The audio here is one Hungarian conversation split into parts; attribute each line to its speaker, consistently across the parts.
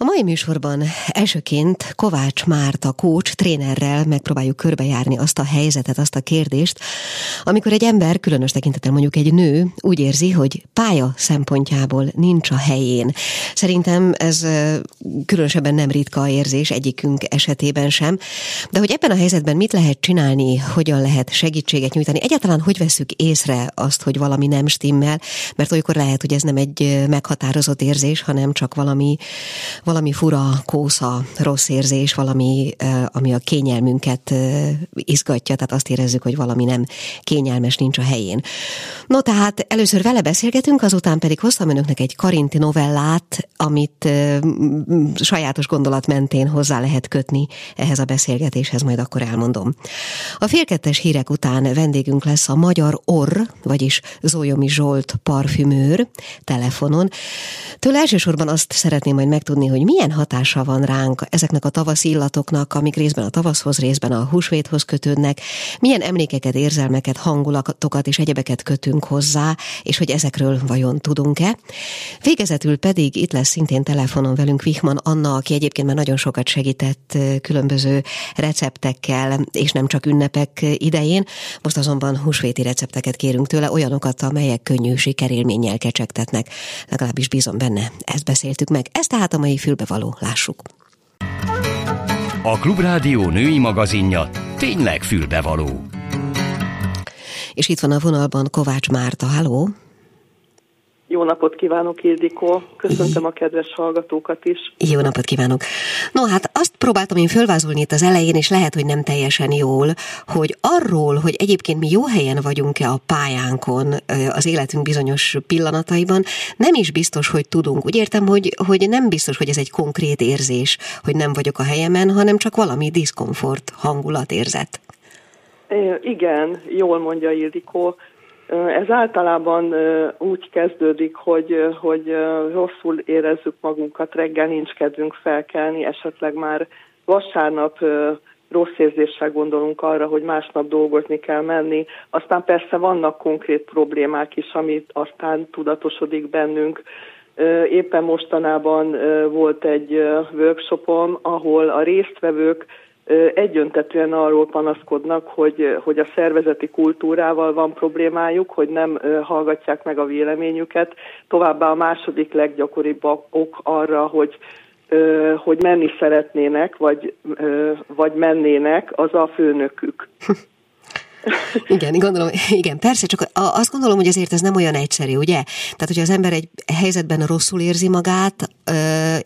Speaker 1: A mai műsorban elsőként Kovács Márta kócs trénerrel megpróbáljuk körbejárni azt a helyzetet, azt a kérdést, amikor egy ember, különös tekintettel mondjuk egy nő úgy érzi, hogy pálya szempontjából nincs a helyén. Szerintem ez különösebben nem ritka érzés egyikünk esetében sem, de hogy ebben a helyzetben mit lehet csinálni, hogyan lehet segítséget nyújtani, egyáltalán hogy veszük észre azt, hogy valami nem stimmel, mert olykor lehet, hogy ez nem egy meghatározott érzés, hanem csak valami valami fura, kósza, rossz érzés, valami, ami a kényelmünket izgatja, tehát azt érezzük, hogy valami nem kényelmes, nincs a helyén. No, tehát először vele beszélgetünk, azután pedig hoztam önöknek egy Karinti novellát, amit sajátos gondolat mentén hozzá lehet kötni ehhez a beszélgetéshez, majd akkor elmondom. A félkettes hírek után vendégünk lesz a Magyar Orr, vagyis Zolyomi Zsolt parfümőr telefonon. Tőle elsősorban azt szeretném majd megtudni, hogy milyen hatása van ránk ezeknek a tavaszi illatoknak, amik részben a tavaszhoz, részben a húsvéthoz kötődnek, milyen emlékeket, érzelmeket, hangulatokat és egyebeket kötünk hozzá, és hogy ezekről vajon tudunk-e. Végezetül pedig itt lesz szintén telefonon velünk Vihman Anna, aki egyébként már nagyon sokat segített különböző receptekkel, és nem csak ünnepek idején. Most azonban húsvéti recepteket kérünk tőle, olyanokat, amelyek könnyű sikerélménnyel kecsegtetnek. Legalábbis bízom benne. Ezt beszéltük meg. Ez tehát a mai fülbevaló, lássuk.
Speaker 2: A Klubrádió női magazinja tényleg fülbevaló.
Speaker 1: És itt van a vonalban Kovács Márta, halló!
Speaker 3: Jó napot kívánok, Ildikó! Köszöntöm a kedves hallgatókat is.
Speaker 1: Jó napot kívánok! No, hát azt próbáltam én fölvázolni itt az elején, és lehet, hogy nem teljesen jól, hogy arról, hogy egyébként mi jó helyen vagyunk-e a pályánkon az életünk bizonyos pillanataiban, nem is biztos, hogy tudunk. Úgy értem, hogy, hogy nem biztos, hogy ez egy konkrét érzés, hogy nem vagyok a helyemen, hanem csak valami diszkomfort hangulatérzet.
Speaker 3: Igen, jól mondja Ildikó. Ez általában úgy kezdődik, hogy, hogy rosszul érezzük magunkat, reggel nincs kedvünk felkelni, esetleg már vasárnap rossz érzéssel gondolunk arra, hogy másnap dolgozni kell menni. Aztán persze vannak konkrét problémák is, amit aztán tudatosodik bennünk. Éppen mostanában volt egy workshopom, ahol a résztvevők egyöntetően arról panaszkodnak, hogy, hogy a szervezeti kultúrával van problémájuk, hogy nem hallgatják meg a véleményüket. Továbbá a második leggyakoribb ok arra, hogy hogy menni szeretnének, vagy, vagy mennének, az a főnökük.
Speaker 1: Igen, gondolom, igen, persze, csak azt gondolom, hogy azért ez nem olyan egyszerű, ugye? Tehát, hogyha az ember egy helyzetben rosszul érzi magát,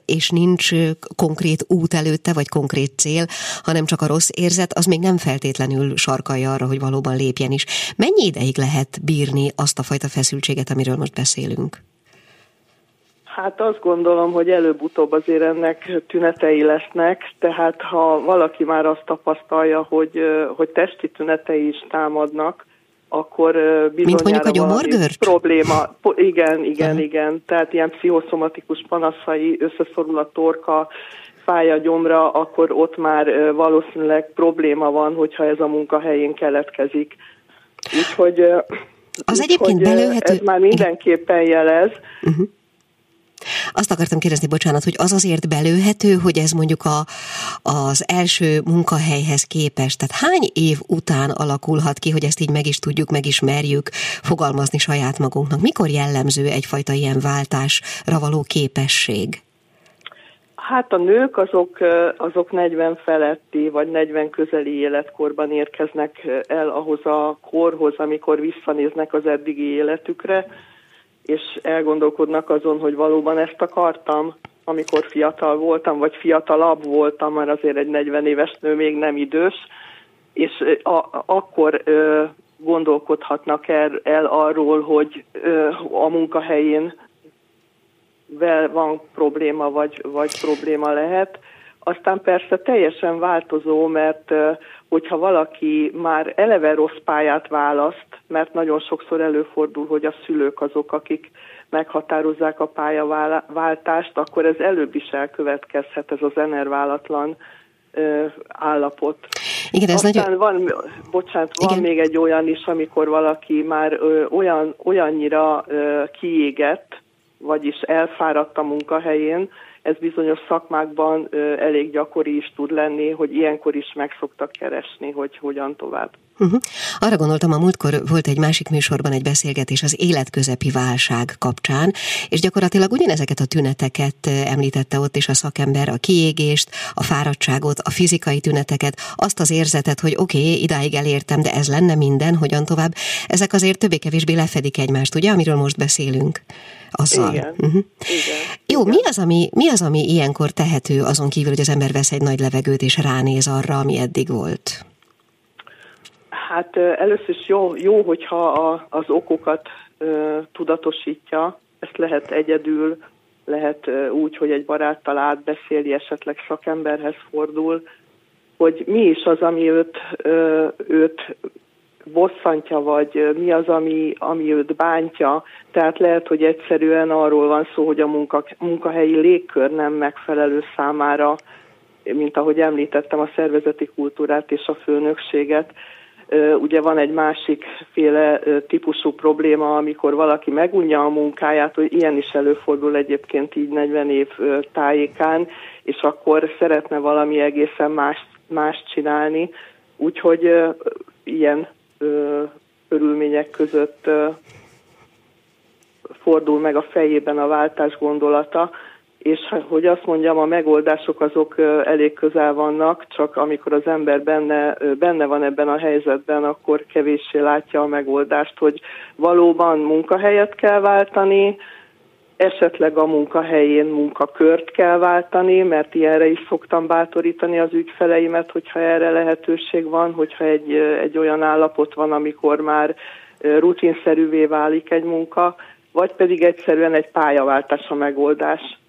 Speaker 1: és nincs konkrét út előtte, vagy konkrét cél, hanem csak a rossz érzet, az még nem feltétlenül sarkalja arra, hogy valóban lépjen is. Mennyi ideig lehet bírni azt a fajta feszültséget, amiről most beszélünk?
Speaker 3: Hát azt gondolom, hogy előbb-utóbb azért ennek tünetei lesznek, tehát ha valaki már azt tapasztalja, hogy, hogy testi tünetei is támadnak, akkor bizonyára
Speaker 1: Mint mondjuk a
Speaker 3: probléma. Igen, igen, igen. Tehát ilyen pszichoszomatikus panaszai, összeszorul a torka, fáj a gyomra, akkor ott már valószínűleg probléma van, hogyha ez a munkahelyén keletkezik. Úgyhogy,
Speaker 1: az úgy, egyébként belőhető...
Speaker 3: ez már mindenképpen jelez. Uh-huh
Speaker 1: azt akartam kérdezni, bocsánat, hogy az azért belőhető, hogy ez mondjuk a, az első munkahelyhez képest, tehát hány év után alakulhat ki, hogy ezt így meg is tudjuk, megismerjük, fogalmazni saját magunknak? Mikor jellemző egyfajta ilyen váltásra való képesség?
Speaker 3: Hát a nők azok, azok 40 feletti vagy 40 közeli életkorban érkeznek el ahhoz a korhoz, amikor visszanéznek az eddigi életükre, és elgondolkodnak azon, hogy valóban ezt akartam, amikor fiatal voltam, vagy fiatalabb voltam, mert azért egy 40 éves nő még nem idős, és a, akkor ö, gondolkodhatnak el, el arról, hogy ö, a munkahelyén vel van probléma, vagy, vagy probléma lehet. Aztán persze teljesen változó, mert hogyha valaki már eleve rossz pályát választ, mert nagyon sokszor előfordul, hogy a szülők azok, akik meghatározzák a pályaváltást, akkor ez előbb is elkövetkezhet, ez az enerválatlan állapot.
Speaker 1: Igen, ez
Speaker 3: Aztán
Speaker 1: nagyon...
Speaker 3: van, bocsánat, van
Speaker 1: Igen.
Speaker 3: még egy olyan is, amikor valaki már ö, olyan, olyannyira ö, kiégett, vagyis elfáradt a munkahelyén, ez bizonyos szakmákban elég gyakori is tud lenni, hogy ilyenkor is meg szoktak keresni, hogy hogyan tovább.
Speaker 1: Uh-huh. Arra gondoltam, a múltkor volt egy másik műsorban egy beszélgetés az életközepi válság kapcsán, és gyakorlatilag ugyanezeket a tüneteket eh, említette ott is a szakember, a kiégést, a fáradtságot, a fizikai tüneteket, azt az érzetet, hogy oké, okay, idáig elértem, de ez lenne minden, hogyan tovább. Ezek azért többé-kevésbé lefedik egymást, ugye, amiről most beszélünk? Azzal.
Speaker 3: Igen.
Speaker 1: Uh-huh.
Speaker 3: Igen.
Speaker 1: Jó,
Speaker 3: Igen.
Speaker 1: mi az, ami, mi az, ami ilyenkor tehető, azon kívül, hogy az ember vesz egy nagy levegőt és ránéz arra, ami eddig volt?
Speaker 3: Hát először is jó, jó hogyha a, az okokat ö, tudatosítja, ezt lehet egyedül, lehet ö, úgy, hogy egy baráttal átbeszéli, esetleg szakemberhez fordul, hogy mi is az, ami őt, ö, őt bosszantja, vagy mi az, ami, ami őt bántja. Tehát lehet, hogy egyszerűen arról van szó, hogy a munka, munkahelyi légkör nem megfelelő számára, mint ahogy említettem, a szervezeti kultúrát és a főnökséget. Ugye van egy másik féle típusú probléma, amikor valaki megunja a munkáját, hogy ilyen is előfordul egyébként így 40 év tájékán, és akkor szeretne valami egészen más, más csinálni. Úgyhogy ilyen körülmények között fordul meg a fejében a váltás gondolata, és hogy azt mondjam, a megoldások azok elég közel vannak, csak amikor az ember benne, benne van ebben a helyzetben, akkor kevéssé látja a megoldást, hogy valóban munkahelyet kell váltani, esetleg a munkahelyén munkakört kell váltani, mert ilyenre is szoktam bátorítani az ügyfeleimet, hogyha erre lehetőség van, hogyha egy, egy olyan állapot van, amikor már rutinszerűvé válik egy munka, vagy pedig egyszerűen egy pályaváltás a megoldás.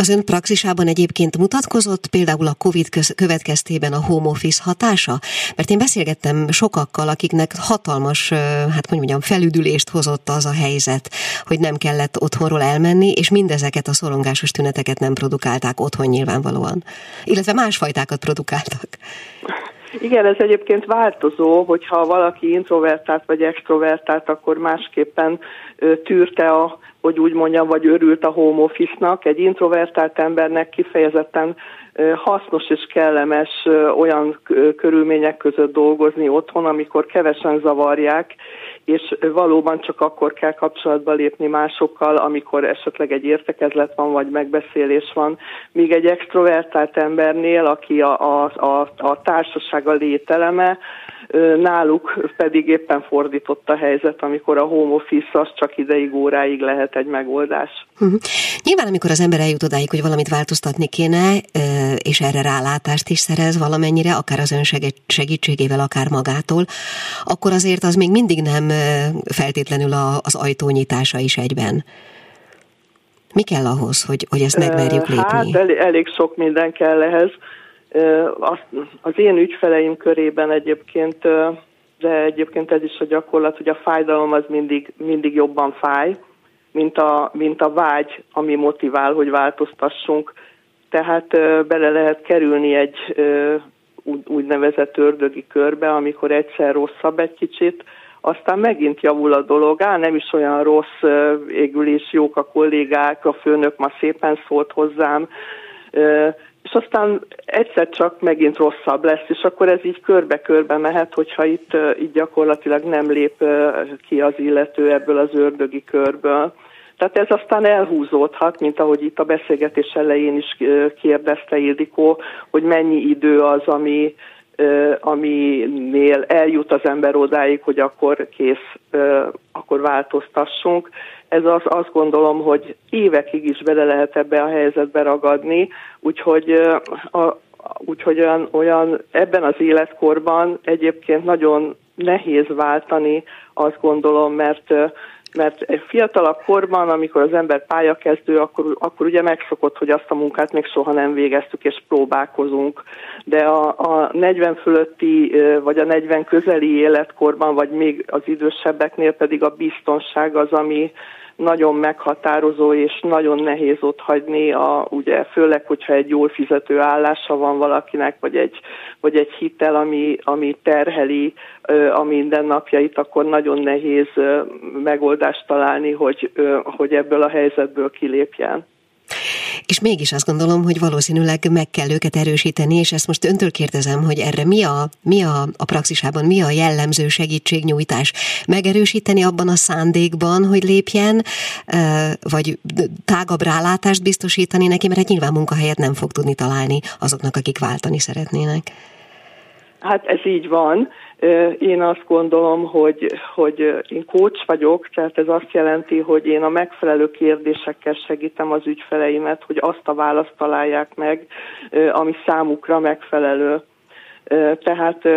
Speaker 1: Az ön praxisában egyébként mutatkozott például a COVID következtében a home office hatása? Mert én beszélgettem sokakkal, akiknek hatalmas, hát hogy mondjam, felüdülést hozott az a helyzet, hogy nem kellett otthonról elmenni, és mindezeket a szorongásos tüneteket nem produkálták otthon nyilvánvalóan. Illetve másfajtákat produkáltak.
Speaker 3: Igen, ez egyébként változó, hogyha valaki introvertált vagy extrovertált, akkor másképpen tűrte a, hogy úgy mondjam, vagy örült a home office-nak. Egy introvertált embernek kifejezetten hasznos és kellemes olyan körülmények között dolgozni otthon, amikor kevesen zavarják, és valóban csak akkor kell kapcsolatba lépni másokkal, amikor esetleg egy értekezlet van, vagy megbeszélés van. Míg egy extrovertált embernél, aki a, a, a, a társaság a lételeme, náluk pedig éppen fordított a helyzet, amikor a home office az csak ideig, óráig lehet egy megoldás.
Speaker 1: Uh-huh. Nyilván, amikor az ember eljut odáig, hogy valamit változtatni kéne, és erre rálátást is szerez valamennyire, akár az ön segít- segítségével, akár magától, akkor azért az még mindig nem feltétlenül az ajtónyitása is egyben. Mi kell ahhoz, hogy, hogy ezt megmerjük
Speaker 3: Ö, Hát
Speaker 1: lépni?
Speaker 3: elég, elég sok minden kell ehhez. Az, én ügyfeleim körében egyébként, de egyébként ez is a gyakorlat, hogy a fájdalom az mindig, mindig jobban fáj, mint a, mint a vágy, ami motivál, hogy változtassunk. Tehát bele lehet kerülni egy úgynevezett ördögi körbe, amikor egyszer rosszabb egy kicsit, aztán megint javul a dolog, á, nem is olyan rossz, ö, égül is jók a kollégák, a főnök ma szépen szólt hozzám, és aztán egyszer csak megint rosszabb lesz, és akkor ez így körbe-körbe mehet, hogyha itt így gyakorlatilag nem lép ki az illető ebből az ördögi körből. Tehát ez aztán elhúzódhat, mint ahogy itt a beszélgetés elején is kérdezte Ildikó, hogy mennyi idő az, ami, aminél eljut az ember odáig, hogy akkor kész, akkor változtassunk. Ez az, azt gondolom, hogy évekig is bele lehet ebbe a helyzetbe ragadni, úgyhogy, a, úgyhogy olyan, olyan ebben az életkorban egyébként nagyon nehéz váltani, azt gondolom, mert mert egy fiatalabb korban, amikor az ember pályakezdő, akkor, akkor ugye megszokott, hogy azt a munkát még soha nem végeztük, és próbálkozunk. De a, a 40 fölötti, vagy a 40 közeli életkorban, vagy még az idősebbeknél pedig a biztonság az, ami, nagyon meghatározó, és nagyon nehéz ott hagyni, a, ugye főleg, hogyha egy jól fizető állása van valakinek, vagy egy, vagy egy hitel, ami, ami terheli a mindennapjait, akkor nagyon nehéz megoldást találni, hogy, hogy ebből a helyzetből kilépjen
Speaker 1: és mégis azt gondolom, hogy valószínűleg meg kell őket erősíteni, és ezt most öntől kérdezem, hogy erre mi a, mi a, a praxisában, mi a jellemző segítségnyújtás? Megerősíteni abban a szándékban, hogy lépjen, vagy tágabb rálátást biztosítani neki, mert egy nyilván munkahelyet nem fog tudni találni azoknak, akik váltani szeretnének.
Speaker 3: Hát ez így van. Én azt gondolom, hogy, hogy én coach vagyok, tehát ez azt jelenti, hogy én a megfelelő kérdésekkel segítem az ügyfeleimet, hogy azt a választ találják meg, ami számukra megfelelő. Tehát,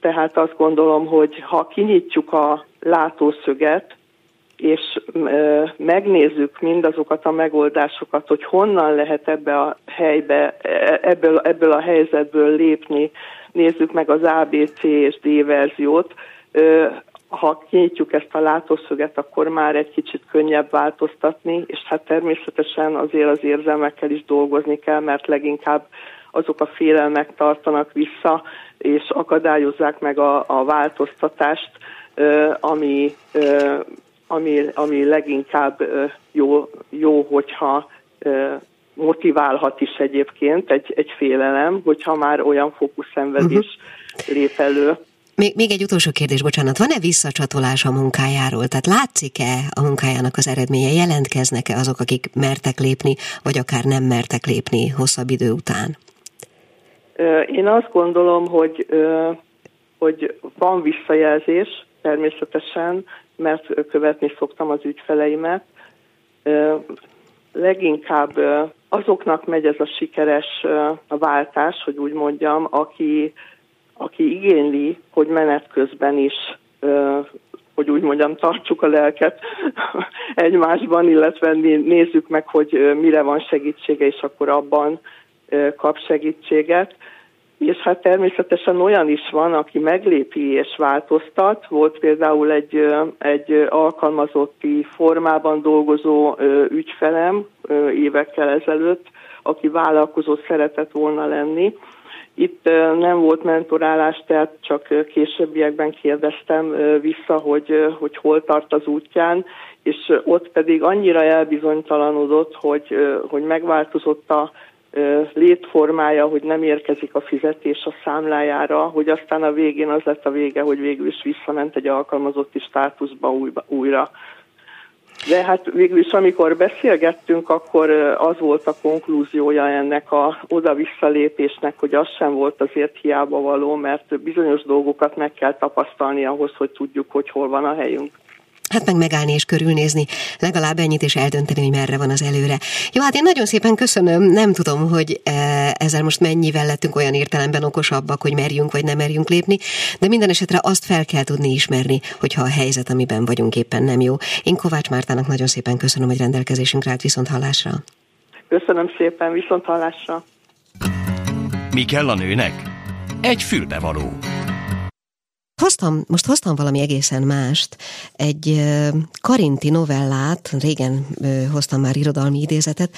Speaker 3: tehát azt gondolom, hogy ha kinyitjuk a látószöget, és megnézzük mindazokat a megoldásokat, hogy honnan lehet ebbe a helybe, e, ebből, ebből a helyzetből lépni, nézzük meg az ABC és D verziót, ha kinyitjuk ezt a látószöget, akkor már egy kicsit könnyebb változtatni, és hát természetesen azért az érzelmekkel is dolgozni kell, mert leginkább azok a félelmek tartanak vissza, és akadályozzák meg a, a változtatást, ami, ami, ami leginkább jó, jó hogyha motiválhat is egyébként egy, egy félelem, hogyha már olyan fókuszszenvedés uh-huh. lép elő.
Speaker 1: Még, még egy utolsó kérdés, bocsánat, van-e visszacsatolás a munkájáról? Tehát látszik-e a munkájának az eredménye? Jelentkeznek-e azok, akik mertek lépni, vagy akár nem mertek lépni hosszabb idő után?
Speaker 3: Én azt gondolom, hogy, hogy van visszajelzés, természetesen, mert követni szoktam az ügyfeleimet. Leginkább azoknak megy ez a sikeres a váltás, hogy úgy mondjam, aki, aki igényli, hogy menet közben is hogy úgy mondjam, tartsuk a lelket egymásban, illetve nézzük meg, hogy mire van segítsége, és akkor abban kap segítséget. És hát természetesen olyan is van, aki meglépi és változtat. Volt például egy, egy alkalmazotti formában dolgozó ügyfelem évekkel ezelőtt, aki vállalkozó szeretett volna lenni. Itt nem volt mentorálás, tehát csak későbbiekben kérdeztem vissza, hogy, hogy hol tart az útján, és ott pedig annyira elbizonytalanodott, hogy, hogy megváltozott a létformája, hogy nem érkezik a fizetés a számlájára, hogy aztán a végén az lett a vége, hogy végül is visszament egy alkalmazotti státuszba újra. De hát végül is, amikor beszélgettünk, akkor az volt a konklúziója ennek a oda-visszalépésnek, hogy az sem volt azért hiába való, mert bizonyos dolgokat meg kell tapasztalni ahhoz, hogy tudjuk, hogy hol van a helyünk.
Speaker 1: Hát meg megállni és körülnézni, legalább ennyit és eldönteni, hogy merre van az előre. Jó, hát én nagyon szépen köszönöm, nem tudom, hogy e, ezzel most mennyivel lettünk olyan értelemben okosabbak, hogy merjünk vagy nem merjünk lépni, de minden esetre azt fel kell tudni ismerni, hogyha a helyzet, amiben vagyunk éppen nem jó. Én Kovács Mártának nagyon szépen köszönöm, hogy rendelkezésünkre állt viszont hallásra.
Speaker 3: Köszönöm szépen, viszont hallásra.
Speaker 2: Mi kell a nőnek? Egy fülbevaló.
Speaker 1: Hoztam, most hoztam valami egészen mást, egy karinti novellát, régen hoztam már irodalmi idézetet,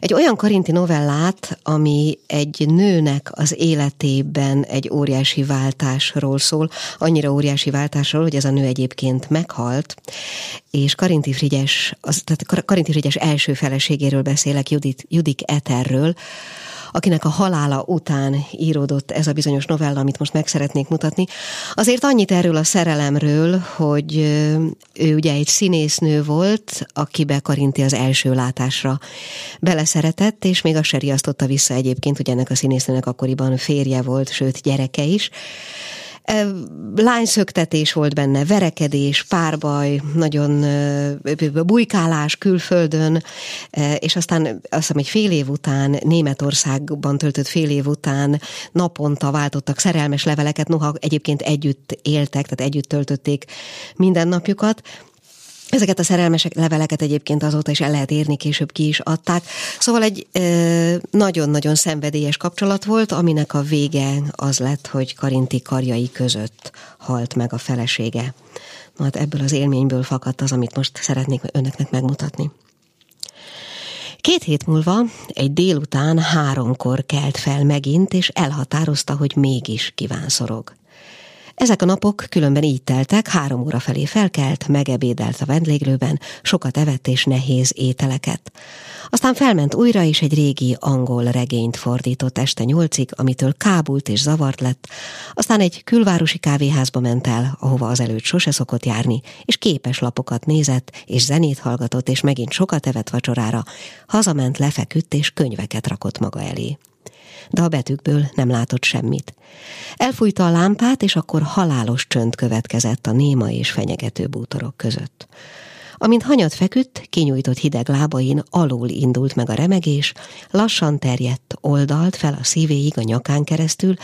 Speaker 1: egy olyan karinti novellát, ami egy nőnek az életében egy óriási váltásról szól, annyira óriási váltásról, hogy ez a nő egyébként meghalt, és Karinti Frigyes, az, tehát Karinti Frigyes első feleségéről beszélek, Judit, Judik Eterről, akinek a halála után íródott ez a bizonyos novella, amit most meg szeretnék mutatni. Azért annyit erről a szerelemről, hogy ő ugye egy színésznő volt, akibe Karinti az első látásra beleszeretett, és még azt se riasztotta vissza egyébként, hogy ennek a színésznőnek akkoriban férje volt, sőt gyereke is lányszöktetés volt benne, verekedés, párbaj, nagyon bujkálás külföldön, és aztán azt hiszem, egy fél év után, Németországban töltött fél év után naponta váltottak szerelmes leveleket, noha egyébként együtt éltek, tehát együtt töltötték mindennapjukat, Ezeket a szerelmes leveleket egyébként azóta is el lehet érni, később ki is adták. Szóval egy nagyon-nagyon szenvedélyes kapcsolat volt, aminek a vége az lett, hogy Karinti karjai között halt meg a felesége. Hát ebből az élményből fakadt az, amit most szeretnék önöknek megmutatni. Két hét múlva egy délután háromkor kelt fel megint, és elhatározta, hogy mégis kívánszorog. Ezek a napok különben így teltek, három óra felé felkelt, megebédelt a vendéglőben, sokat evett és nehéz ételeket. Aztán felment újra, és egy régi angol regényt fordított este nyolcig, amitől kábult és zavart lett. Aztán egy külvárosi kávéházba ment el, ahova az előtt sose szokott járni, és képes lapokat nézett, és zenét hallgatott, és megint sokat evett vacsorára. Hazament, lefeküdt, és könyveket rakott maga elé de a betűkből nem látott semmit. Elfújta a lámpát, és akkor halálos csönd következett a néma és fenyegető bútorok között. Amint hanyat feküdt, kinyújtott hideg lábain alul indult meg a remegés, lassan terjedt, oldalt fel a szívéig a nyakán keresztül,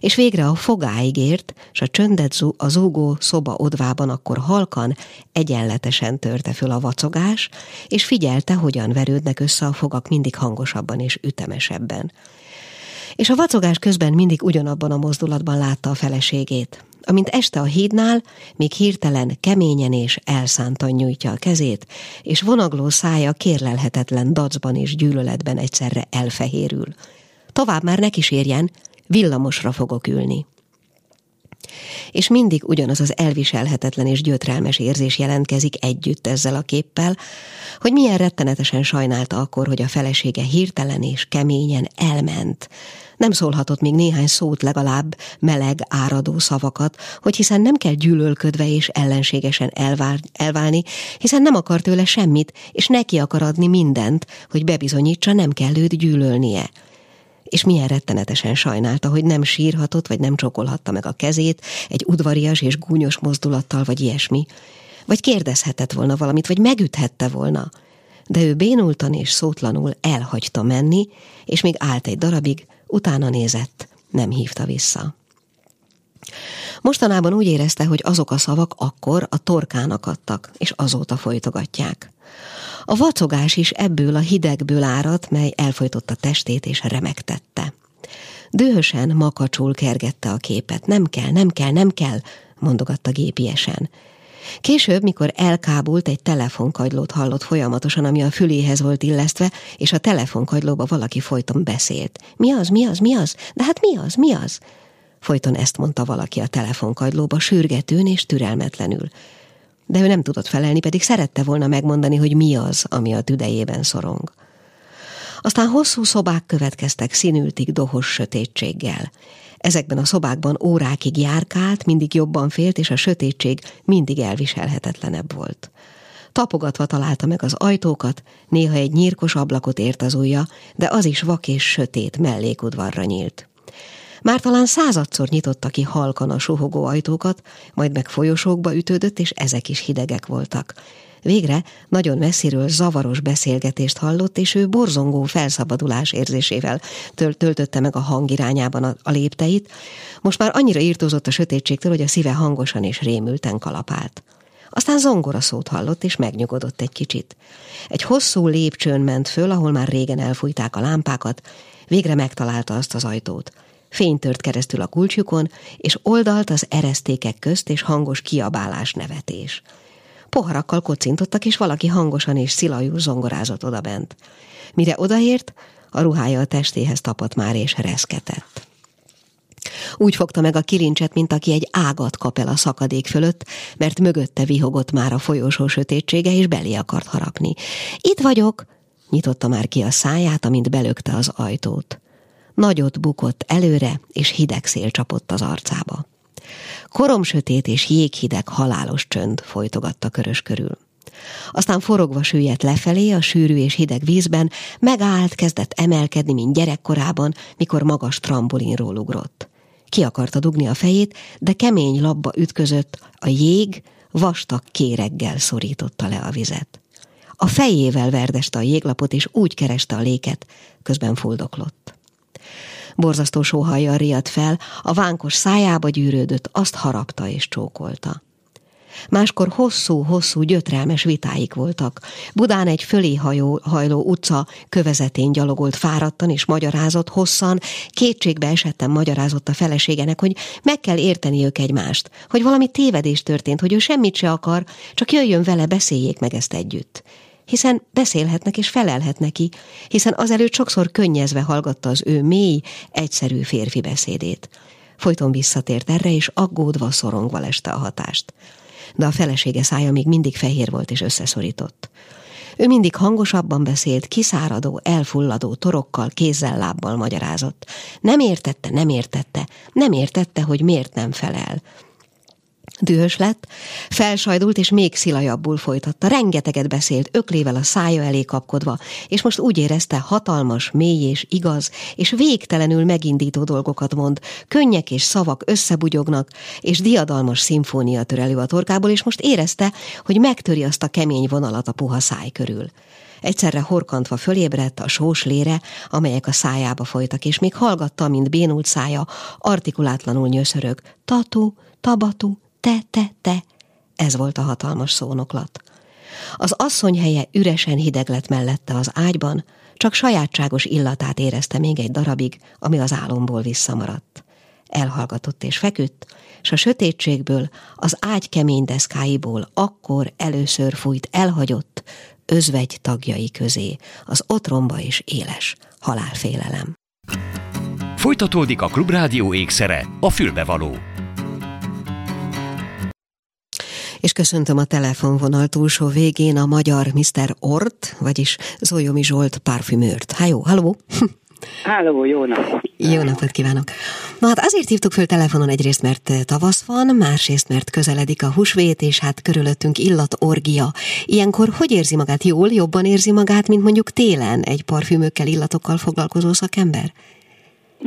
Speaker 1: és végre a fogáig ért, s a csöndet a zúgó szoba odvában akkor halkan, egyenletesen törte föl a vacogás, és figyelte, hogyan verődnek össze a fogak mindig hangosabban és ütemesebben és a vacogás közben mindig ugyanabban a mozdulatban látta a feleségét. Amint este a hídnál, még hirtelen, keményen és elszántan nyújtja a kezét, és vonagló szája kérlelhetetlen dacban és gyűlöletben egyszerre elfehérül. Tovább már ne kísérjen, villamosra fogok ülni. És mindig ugyanaz az elviselhetetlen és gyötrelmes érzés jelentkezik együtt ezzel a képpel, hogy milyen rettenetesen sajnálta akkor, hogy a felesége hirtelen és keményen elment, nem szólhatott még néhány szót legalább meleg, áradó szavakat, hogy hiszen nem kell gyűlölködve és ellenségesen elvál, elválni, hiszen nem akar tőle semmit, és neki akar adni mindent, hogy bebizonyítsa, nem kell őt gyűlölnie és milyen rettenetesen sajnálta, hogy nem sírhatott, vagy nem csokolhatta meg a kezét egy udvarias és gúnyos mozdulattal, vagy ilyesmi. Vagy kérdezhetett volna valamit, vagy megüthette volna. De ő bénultan és szótlanul elhagyta menni, és még állt egy darabig, utána nézett, nem hívta vissza. Mostanában úgy érezte, hogy azok a szavak akkor a torkának adtak, és azóta folytogatják. A vacogás is ebből a hidegből árat, mely elfolytotta testét és remegtette. Dühösen, makacsul kergette a képet. Nem kell, nem kell, nem kell, mondogatta gépiesen. Később, mikor elkábult, egy telefonkagylót hallott folyamatosan, ami a füléhez volt illesztve, és a telefonkagylóba valaki folyton beszélt. Mi az, mi az, mi az? De hát mi az, mi az? Folyton ezt mondta valaki a telefonkagylóba, sürgetőn és türelmetlenül. De ő nem tudott felelni, pedig szerette volna megmondani, hogy mi az, ami a tüdejében szorong. Aztán hosszú szobák következtek színültig dohos sötétséggel. Ezekben a szobákban órákig járkált, mindig jobban félt, és a sötétség mindig elviselhetetlenebb volt. Tapogatva találta meg az ajtókat, néha egy nyírkos ablakot ért az ujja, de az is vak és sötét mellékudvarra nyílt. Már talán századszor nyitotta ki halkan a suhogó ajtókat, majd meg folyosókba ütődött, és ezek is hidegek voltak. Végre nagyon messziről zavaros beszélgetést hallott, és ő borzongó felszabadulás érzésével töl töltötte meg a hang irányában a, a lépteit. Most már annyira írtózott a sötétségtől, hogy a szíve hangosan és rémülten kalapált. Aztán zongora szót hallott, és megnyugodott egy kicsit. Egy hosszú lépcsőn ment föl, ahol már régen elfújták a lámpákat, végre megtalálta azt az ajtót. Fény tört keresztül a kulcsjukon, és oldalt az eresztékek közt, és hangos kiabálás nevetés. Poharakkal kocintottak, és valaki hangosan és szilajul zongorázott odabent. Mire odaért, a ruhája a testéhez tapadt már, és reszketett. Úgy fogta meg a kilincset, mint aki egy ágat kap el a szakadék fölött, mert mögötte vihogott már a folyosó sötétsége, és belé akart harapni. Itt vagyok, nyitotta már ki a száját, amint belökte az ajtót. Nagyot bukott előre, és hideg szél csapott az arcába. Koromsötét és jéghideg halálos csönd folytogatta körös körül. Aztán forogva süllyedt lefelé a sűrű és hideg vízben, megállt, kezdett emelkedni, mint gyerekkorában, mikor magas trambolinról ugrott. Ki akarta dugni a fejét, de kemény labba ütközött, a jég vastag kéreggel szorította le a vizet. A fejével verdeste a jéglapot, és úgy kereste a léket, közben fuldoklott. Borzasztó sóhajjal riadt fel, a vánkos szájába gyűrődött, azt harapta és csókolta. Máskor hosszú-hosszú gyötrelmes vitáik voltak. Budán egy fölé hajó, hajló utca kövezetén gyalogolt fáradtan és magyarázott hosszan, kétségbe esetten magyarázott a feleségenek, hogy meg kell érteni ők egymást, hogy valami tévedés történt, hogy ő semmit se akar, csak jöjjön vele, beszéljék meg ezt együtt hiszen beszélhetnek és felelhet neki, hiszen azelőtt sokszor könnyezve hallgatta az ő mély, egyszerű férfi beszédét. Folyton visszatért erre, és aggódva, szorongva leste a hatást. De a felesége szája még mindig fehér volt és összeszorított. Ő mindig hangosabban beszélt, kiszáradó, elfulladó torokkal, kézzel, lábbal magyarázott. Nem értette, nem értette, nem értette, hogy miért nem felel. Dühös lett, felsajdult és még szilajabbul folytatta. Rengeteget beszélt, öklével a szája elé kapkodva, és most úgy érezte, hatalmas, mély és igaz, és végtelenül megindító dolgokat mond, könnyek és szavak összebugyognak, és diadalmas szimfónia tör elő a torkából, és most érezte, hogy megtöri azt a kemény vonalat a puha száj körül. Egyszerre horkantva fölébredt a sós lére, amelyek a szájába folytak, és még hallgatta, mint bénult szája, artikulátlanul nyöszörög. Tatu, tabatu, te, te, te. Ez volt a hatalmas szónoklat. Az asszony helye üresen hideg lett mellette az ágyban, csak sajátságos illatát érezte még egy darabig, ami az álomból visszamaradt. Elhallgatott és feküdt, s a sötétségből, az ágy kemény deszkáiból akkor először fújt elhagyott, özvegy tagjai közé, az otromba és éles halálfélelem.
Speaker 2: Folytatódik a Klubrádió ékszere, a fülbevaló.
Speaker 1: És köszöntöm a telefonvonal túlsó végén a magyar Mr. Ort, vagyis Zolyomi Zsolt parfümőrt. Háló, halló!
Speaker 4: Háló, jó napot!
Speaker 1: Jó napot kívánok! Na hát azért hívtuk föl telefonon egyrészt, mert tavasz van, másrészt, mert közeledik a húsvét, és hát körülöttünk illatorgia. Ilyenkor hogy érzi magát? Jól, jobban érzi magát, mint mondjuk télen egy parfümökkel, illatokkal foglalkozó szakember?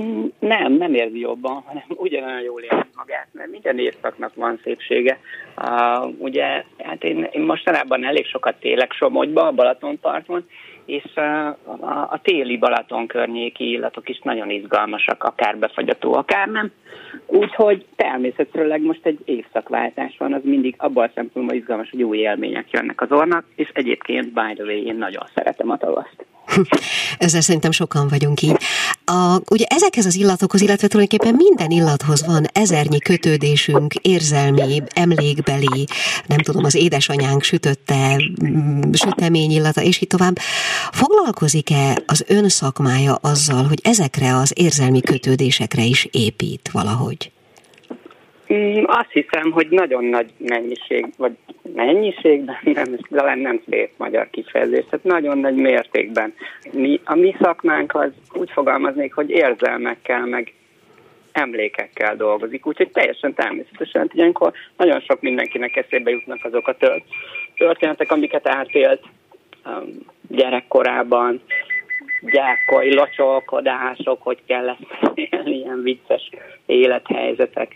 Speaker 4: Mm, nem, nem érzi jobban, hanem ugyanolyan jól érzi magát, mert minden évszaknak van szépsége. Uh, ugye, hát én, én mostanában elég sokat télek Somogyba, a Balatonparton, és uh, a, a téli Balaton környéki illatok is nagyon izgalmasak, akár befagyató, akár nem. Úgyhogy természetesen most egy évszakváltás van, az mindig abban a szempontból izgalmas, hogy új élmények jönnek az ornak, és egyébként, by the way, én nagyon szeretem a tavaszt.
Speaker 1: Ezzel szerintem sokan vagyunk így. A, ugye ezekhez az illatokhoz, illetve tulajdonképpen minden illathoz van ezernyi kötődésünk, érzelmi, emlékbeli, nem tudom, az édesanyánk sütötte, mm, sütemény illata, és így tovább. Foglalkozik-e az ön szakmája azzal, hogy ezekre az érzelmi kötődésekre is épít valahogy?
Speaker 4: Mm, azt hiszem, hogy nagyon nagy mennyiség, vagy mennyiségben, nem, talán nem szép magyar kifejezés, tehát nagyon nagy mértékben. Mi, a mi szakmánk az úgy fogalmaznék, hogy érzelmekkel, meg emlékekkel dolgozik, úgyhogy teljesen természetesen, hogy ilyenkor nagyon sok mindenkinek eszébe jutnak azok a történetek, amiket átélt um, gyerekkorában, gyákoi locsolkodások, hogy kell ezt élni, ilyen vicces élethelyzetek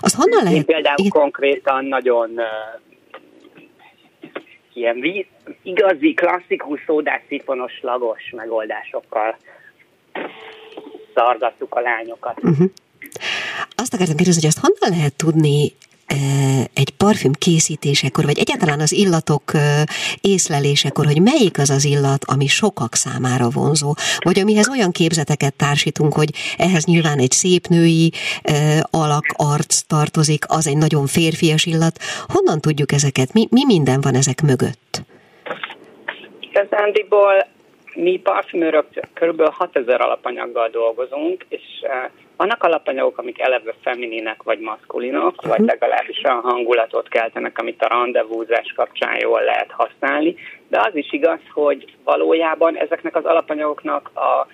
Speaker 1: azt honnan lehet?
Speaker 4: Én például Igen. konkrétan nagyon uh, ilyen víz, igazi, klasszikus szódás szifonos lagos megoldásokkal szargattuk a lányokat. Uh-huh.
Speaker 1: Azt akartam kérdezni, hogy azt honnan lehet tudni egy parfüm készítésekor, vagy egyáltalán az illatok észlelésekor, hogy melyik az az illat, ami sokak számára vonzó, vagy amihez olyan képzeteket társítunk, hogy ehhez nyilván egy szép női alak, arc tartozik, az egy nagyon férfias illat. Honnan tudjuk ezeket? Mi, mi minden van ezek mögött?
Speaker 4: Igazándiból mi parfümőrök kb. 6000 alapanyaggal dolgozunk, és vannak alapanyagok, amik eleve femininek vagy maszkulinok, uh-huh. vagy legalábbis a hangulatot keltenek, amit a rendezvúzás kapcsán jól lehet használni, de az is igaz, hogy valójában ezeknek az alapanyagoknak a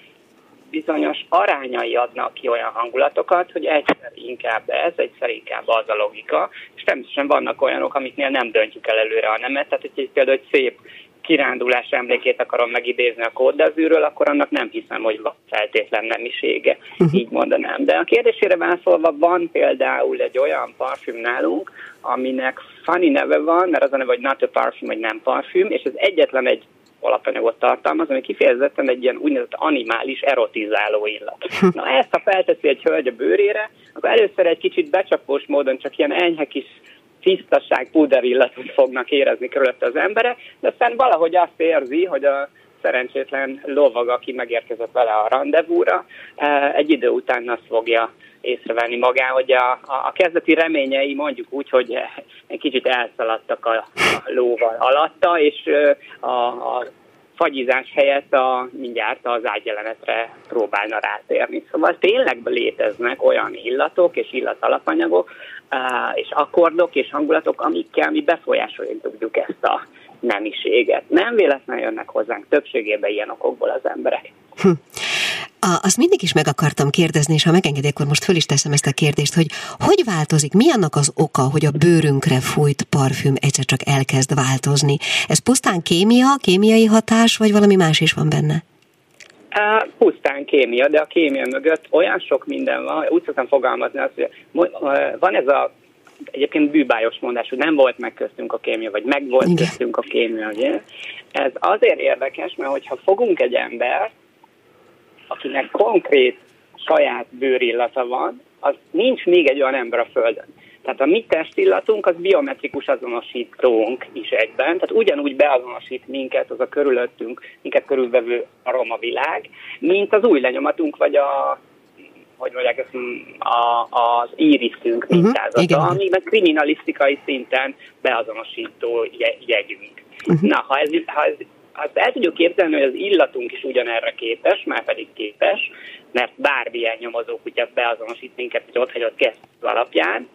Speaker 4: bizonyos arányai adnak ki olyan hangulatokat, hogy egyszer inkább ez, egyszer inkább az a logika, és természetesen vannak olyanok, amiknél nem döntjük el előre a nemet, tehát hogy például egy szép kirándulás emlékét akarom megidézni a kóddazűről, akkor annak nem hiszem, hogy van feltétlen nemisége, uh-huh. így mondanám. De a kérdésére válaszolva van például egy olyan parfüm nálunk, aminek funny neve van, mert az a neve, hogy not a parfüm, vagy nem parfüm, és ez egyetlen egy alapanyagot tartalmaz, ami kifejezetten egy ilyen úgynevezett animális erotizáló illat. Na ezt, ha felteszi egy hölgy a bőrére, akkor először egy kicsit becsapós módon csak ilyen enyhe kis tisztaság, puderillatot fognak érezni körülötte az emberek, de aztán valahogy azt érzi, hogy a szerencsétlen lovag, aki megérkezett vele a rendezvúra, eh, egy idő után azt fogja észrevenni magán, hogy a, a kezdeti reményei mondjuk úgy, hogy egy kicsit elszaladtak a, a lóval alatta, és eh, a, a fagyizás helyett a, mindjárt az ágyjelenetre próbálna rátérni. Szóval tényleg léteznek olyan illatok és illatalapanyagok, és akkordok és hangulatok, amikkel mi befolyásolni tudjuk ezt a nemiséget. Nem véletlenül jönnek hozzánk többségében ilyen okokból az emberek. Hm.
Speaker 1: A, azt mindig is meg akartam kérdezni, és ha megengedi, akkor most föl is teszem ezt a kérdést, hogy hogy változik, mi annak az oka, hogy a bőrünkre fújt parfüm egyszer csak elkezd változni? Ez pusztán kémia, kémiai hatás, vagy valami más is van benne?
Speaker 4: Uh, pusztán kémia, de a kémia mögött olyan sok minden van, úgy szoktam fogalmazni azt, hogy van ez a egyébként bűbájos mondás, hogy nem volt meg köztünk a kémia, vagy meg volt Igen. köztünk a kémia, ugye? Ez azért érdekes, mert hogyha fogunk egy ember, akinek konkrét saját bőrillata van, az nincs még egy olyan ember a Földön. Tehát a mi testillatunk az biometrikus azonosítónk is egyben, tehát ugyanúgy beazonosít minket az a körülöttünk, minket körülvevő aromavilág, mint az új lenyomatunk, vagy a hogy mondják ezt, a, az íriszünk mhm, mintázata, uh-huh, ami meg kriminalisztikai szinten beazonosító jegyünk. Uh-huh. Na, ha ez, ha ez azt el tudjuk képzelni, hogy az illatunk is ugyanerre képes, már pedig képes, mert bármilyen nyomozó kutya beazonosít minket, hogy ott hagyott kezt alapján,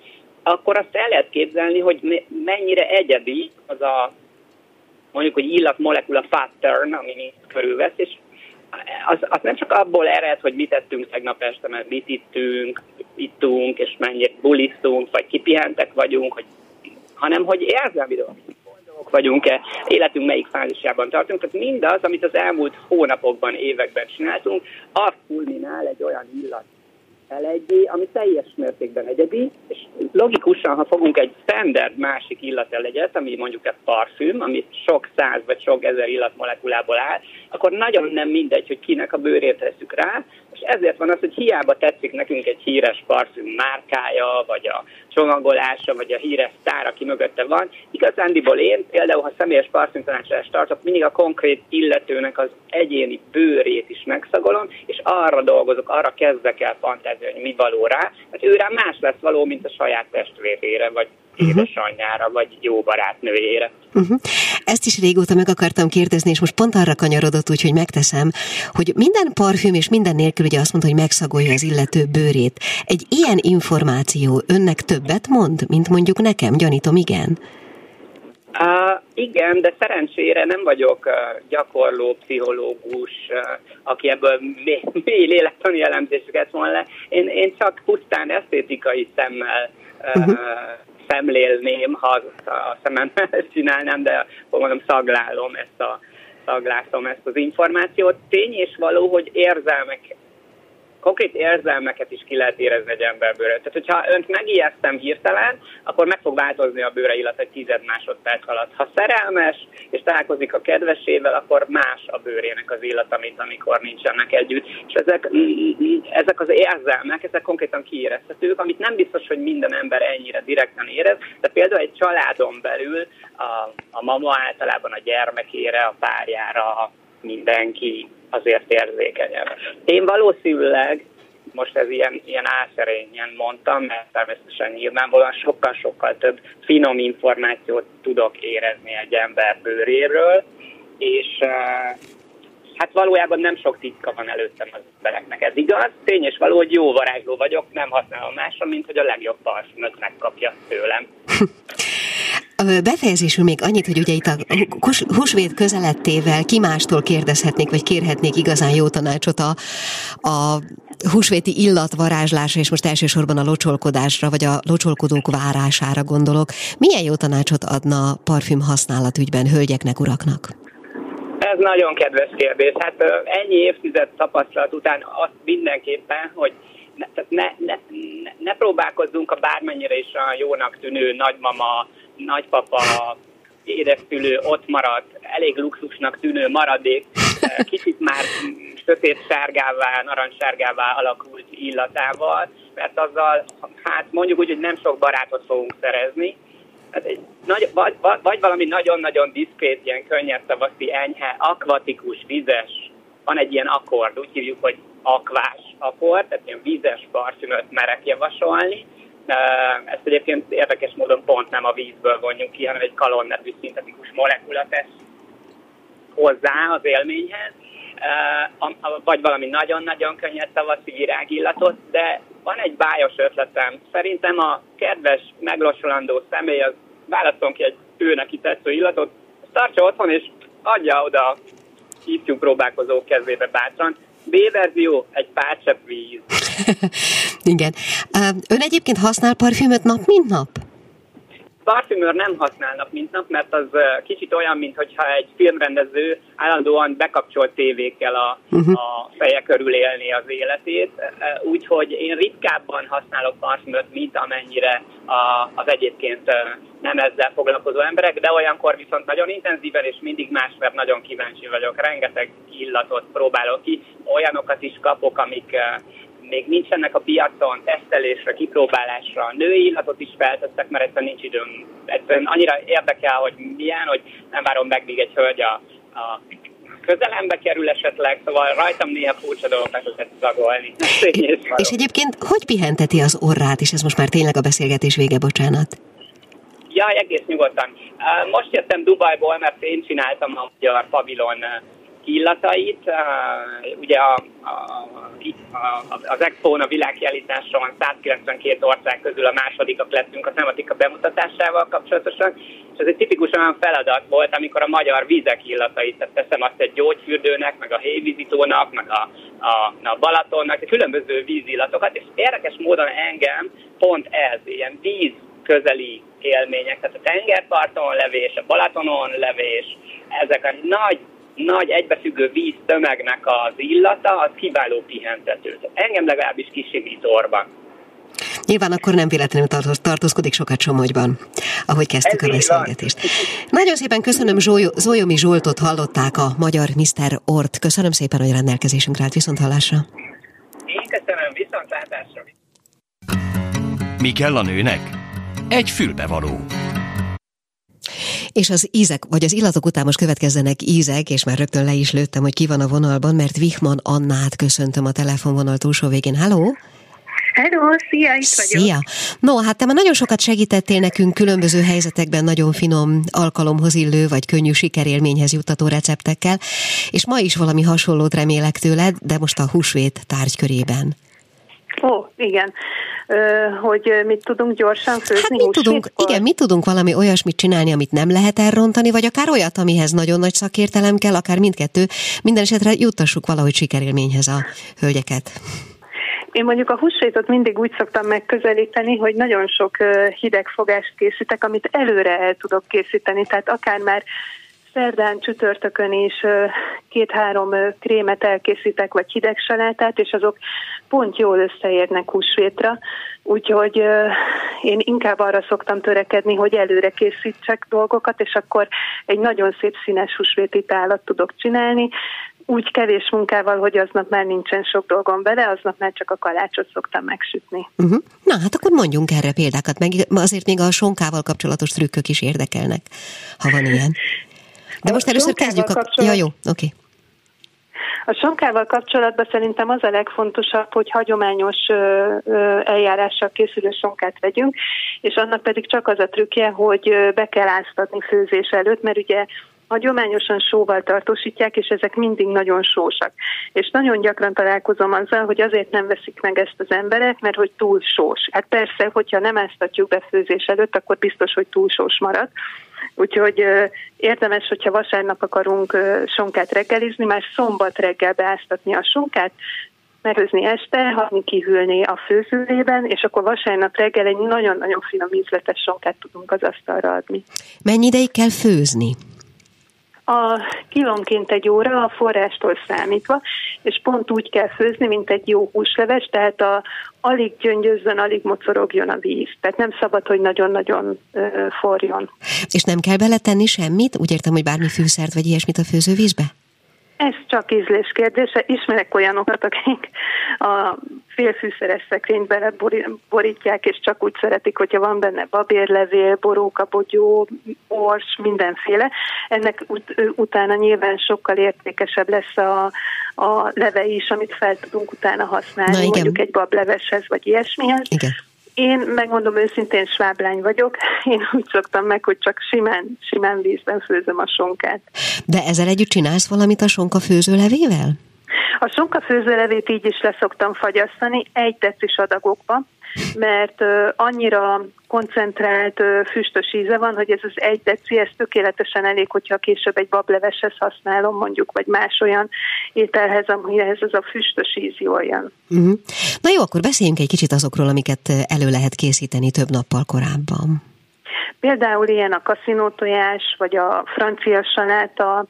Speaker 4: akkor azt el lehet képzelni, hogy mennyire egyedi az a mondjuk, hogy illatmolekula pattern, ami körülvesz, és az, az nem csak abból ered, hogy mit tettünk tegnap este, mert mit ittünk, ittunk, és mennyit bulisztunk, vagy kipihentek vagyunk, hogy, hanem hogy érzelmi dolgok vagyunk-e, életünk melyik fázisában tartunk. Tehát mindaz, amit az elmúlt hónapokban, években csináltunk, azt kulminál egy olyan illat elegyé, ami teljes mértékben egyedi, és logikusan, ha fogunk egy standard másik illatelegyet, ami mondjuk egy parfüm, ami sok száz vagy sok ezer illatmolekulából áll, akkor nagyon nem mindegy, hogy kinek a bőrét tesszük rá, és ezért van az, hogy hiába tetszik nekünk egy híres parfüm márkája, vagy a csomagolása, vagy a híres sztár, aki mögötte van. Igazándiból én például, ha személyes parfümtanácsolást tartok, mindig a konkrét illetőnek az egyéni bőrét is megszagolom, és arra dolgozok, arra kezdek el fantázni, hogy mi való rá, mert ő rá más lesz való, mint a saját testvérére, vagy. Édesanyjára, vagy jó barátnőjére.
Speaker 1: Uh-huh. Ezt is régóta meg akartam kérdezni, és most pont arra kanyarodott, úgyhogy megteszem, hogy minden parfüm és minden nélkül ugye azt mondta, hogy megszagolja az illető bőrét. Egy ilyen információ önnek többet mond, mint mondjuk nekem? Gyanítom, igen.
Speaker 4: Uh, igen, de szerencsére nem vagyok uh, gyakorló pszichológus, uh, aki ebből mély, mély lélektani elemzéseket von le. Én, én csak pusztán esztétikai szemmel uh, uh-huh szemlélném, ha a szememmel csinálnám, de mondom, szaglálom ezt a szaglászom ezt az információt. Tény és való, hogy érzelmek konkrét érzelmeket is ki lehet érezni egy emberből. Tehát, hogyha önt megijesztem hirtelen, akkor meg fog változni a bőre illat egy tized másodperc alatt. Ha szerelmes, és találkozik a kedvesével, akkor más a bőrének az illata, mint amikor nincsenek együtt. És ezek, ezek az érzelmek, ezek konkrétan kiérezhetők, amit nem biztos, hogy minden ember ennyire direkten érez, de például egy családon belül a, a mama általában a gyermekére, a párjára, mindenki azért érzékenyebb. Én valószínűleg, most ez ilyen, ilyen álszerényen mondtam, mert természetesen nyilvánvalóan sokkal-sokkal több finom információt tudok érezni egy ember bőréről, és uh, hát valójában nem sok titka van előttem az embereknek. Ez igaz, tény és való, hogy jó varázsló vagyok, nem használom másra, mint hogy a legjobb parfümöt megkapja tőlem.
Speaker 1: Befejezésül még annyit, hogy ugye itt a húsvét közelettével ki mástól kérdezhetnék, vagy kérhetnék igazán jó tanácsot a, a húsvéti illatvarázslásra, és most elsősorban a locsolkodásra, vagy a locsolkodók várására gondolok. Milyen jó tanácsot adna parfüm használat ügyben hölgyeknek, uraknak?
Speaker 4: Ez nagyon kedves kérdés. Hát ennyi évtized tapasztalat után azt mindenképpen, hogy ne, ne, ne, ne próbálkozzunk a bármennyire is a jónak tűnő nagymama nagypapa édeszülő ott maradt, elég luxusnak tűnő maradék, kicsit már sötét sárgává, narancssárgává alakult illatával, mert azzal, hát mondjuk úgy, hogy nem sok barátot fogunk szerezni, hát egy nagy, vagy, vagy valami nagyon-nagyon diszkrét, ilyen könnyed tavaszi, enyhe, akvatikus, vizes, van egy ilyen akkord, úgy hívjuk, hogy akvás akkord, tehát ilyen vízes parfümöt merek javasolni. Ezt egyébként érdekes módon pont nem a vízből vonjuk ki, hanem egy kalon nevű szintetikus molekula tesz hozzá az élményhez, vagy valami nagyon-nagyon könnyed tavaszi virágillatot, de van egy bájos ötletem. Szerintem a kedves, meglassulandó személy az válaszol ki egy ő neki tetsző illatot, tartsa otthon és adja oda ifjú próbálkozók kezébe bátran. B verzió, egy pár csepp víz.
Speaker 1: Igen. Ön egyébként használ parfümöt nap, mint nap?
Speaker 4: Parfümőr nem használnak mint nap, mert az kicsit olyan, mintha egy filmrendező állandóan bekapcsolt tévékkel a, uh-huh. a feje körül élni az életét. Úgyhogy én ritkábban használok parfümöt, mint amennyire a, az egyébként nem ezzel foglalkozó emberek, de olyankor viszont nagyon intenzíven és mindig más, mert nagyon kíváncsi vagyok. Rengeteg illatot próbálok ki, olyanokat is kapok, amik még nincsenek a piacon, tesztelésre, kipróbálásra, női illatot is feltettek, mert egyszerűen nincs időm. Egyszerűen annyira érdekel, hogy milyen, hogy nem várom meg, míg egy hölgy a, a közelembe kerül esetleg, szóval rajtam néha furcsa dolgokat lehet zagolni.
Speaker 1: És, és egyébként hogy pihenteti az orrát, és ez most már tényleg a beszélgetés vége, bocsánat?
Speaker 4: Ja, egész nyugodtan. Most jöttem Dubajból, mert én csináltam a magyar pavilon illatait. Ugye a, a, a, az Expo-n, a világkiállításon 192 ország közül a másodikak lettünk a tematika bemutatásával kapcsolatosan, és ez egy tipikus olyan feladat volt, amikor a magyar vízek illatait, tehát teszem azt egy gyógyfürdőnek, meg a hévízitónak, meg a, a, a Balatonnak, a különböző vízillatokat, és érdekes módon engem pont ez, ilyen víz közeli élmények, tehát a tengerparton levés, a Balatonon levés, ezek a nagy nagy egybefüggő víz tömegnek az illata, az kiváló pihentető. Engem legalábbis kisimít orban.
Speaker 1: Nyilván akkor nem véletlenül tartózkodik sokat Somogyban, ahogy kezdtük Ez a beszélgetést. Nagyon szépen köszönöm, Zolyomi Zsoltot hallották a magyar Mr. Ort. Köszönöm szépen, hogy rendelkezésünkre állt viszont hallásra.
Speaker 4: Én köszönöm, viszontlátásra.
Speaker 2: Mi kell a nőnek? Egy fülbevaló.
Speaker 1: És az ízek, vagy az illatok után most következzenek ízek, és már rögtön le is lőttem, hogy ki van a vonalban, mert Vihman Annát köszöntöm a telefonvonal túlsó végén. Hello!
Speaker 5: Hello, szia, itt vagyok.
Speaker 1: Szia! No, hát te már nagyon sokat segítettél nekünk különböző helyzetekben nagyon finom alkalomhoz illő, vagy könnyű sikerélményhez juttató receptekkel, és ma is valami hasonlót remélek tőled, de most a húsvét tárgykörében.
Speaker 5: Ó, igen hogy mit tudunk gyorsan főzni hát
Speaker 1: mit tudunk, Igen, mit tudunk valami olyasmit csinálni, amit nem lehet elrontani, vagy akár olyat, amihez nagyon nagy szakértelem kell, akár mindkettő. Minden esetre juttassuk valahogy sikerélményhez a hölgyeket.
Speaker 5: Én mondjuk a húsvétot mindig úgy szoktam megközelíteni, hogy nagyon sok hidegfogást készítek, amit előre el tudok készíteni, tehát akár már szerdán, csütörtökön is két-három krémet elkészítek, vagy hideg salátát, és azok pont jól összeérnek húsvétra, úgyhogy én inkább arra szoktam törekedni, hogy előre készítsek dolgokat, és akkor egy nagyon szép színes húsvéti tálat tudok csinálni, úgy kevés munkával, hogy aznap már nincsen sok dolgom bele, aznap már csak a kalácsot szoktam megsütni.
Speaker 1: Uh-huh. Na, hát akkor mondjunk erre példákat, meg azért még a sonkával kapcsolatos trükkök is érdekelnek, ha van ilyen. De most először kezdjük a... Ja, jó, oké. Okay.
Speaker 5: A sonkával kapcsolatban szerintem az a legfontosabb, hogy hagyományos eljárással készülő sonkát vegyünk, és annak pedig csak az a trükkje, hogy be kell áztatni főzés előtt, mert ugye hagyományosan sóval tartósítják, és ezek mindig nagyon sósak. És nagyon gyakran találkozom azzal, hogy azért nem veszik meg ezt az emberek, mert hogy túl sós. Hát persze, hogyha nem áztatjuk be főzés előtt, akkor biztos, hogy túl sós marad. Úgyhogy érdemes, hogyha vasárnap akarunk sonkát reggelizni, már szombat reggel beáztatni a sonkát, megőzni este, hagyni kihűlni a főzőlében, és akkor vasárnap reggel egy nagyon-nagyon finom ízletes sonkát tudunk az asztalra adni.
Speaker 1: Mennyi ideig kell főzni?
Speaker 5: A kilónként egy óra a forrástól számítva, és pont úgy kell főzni, mint egy jó húsleves, tehát a, alig gyöngyözzön, alig mocorogjon a víz. Tehát nem szabad, hogy nagyon-nagyon forjon.
Speaker 1: És nem kell beletenni semmit? Úgy értem, hogy bármi fűszert vagy ilyesmit a főzővízbe?
Speaker 5: Ez csak ízlés kérdése. Ismerek olyanokat, akik a félfűszeres szekrényt beleborítják, és csak úgy szeretik, hogyha van benne babérlevél, bogyó, ors, mindenféle. Ennek ut- utána nyilván sokkal értékesebb lesz a, a leve is, amit fel tudunk utána használni, Na, igen. mondjuk egy bableveshez, vagy ilyesmihez.
Speaker 1: Igen.
Speaker 5: Én megmondom őszintén sváblány vagyok, én úgy szoktam meg, hogy csak simán, simán vízben főzöm a sonkát.
Speaker 1: De ezzel együtt csinálsz valamit a sonka főzőlevével?
Speaker 5: A sonka főzőlevét így is leszoktam fagyasztani, egy decis adagokba, mert annyira koncentrált füstös íze van, hogy ez az egy deci, ez tökéletesen elég, hogyha később egy bableveshez használom mondjuk, vagy más olyan ételhez, amihez ez a füstös íz jól jön.
Speaker 1: Uh-huh. Na jó, akkor beszéljünk egy kicsit azokról, amiket elő lehet készíteni több nappal korábban.
Speaker 5: Például ilyen a kaszinótojás, vagy a francia saláta,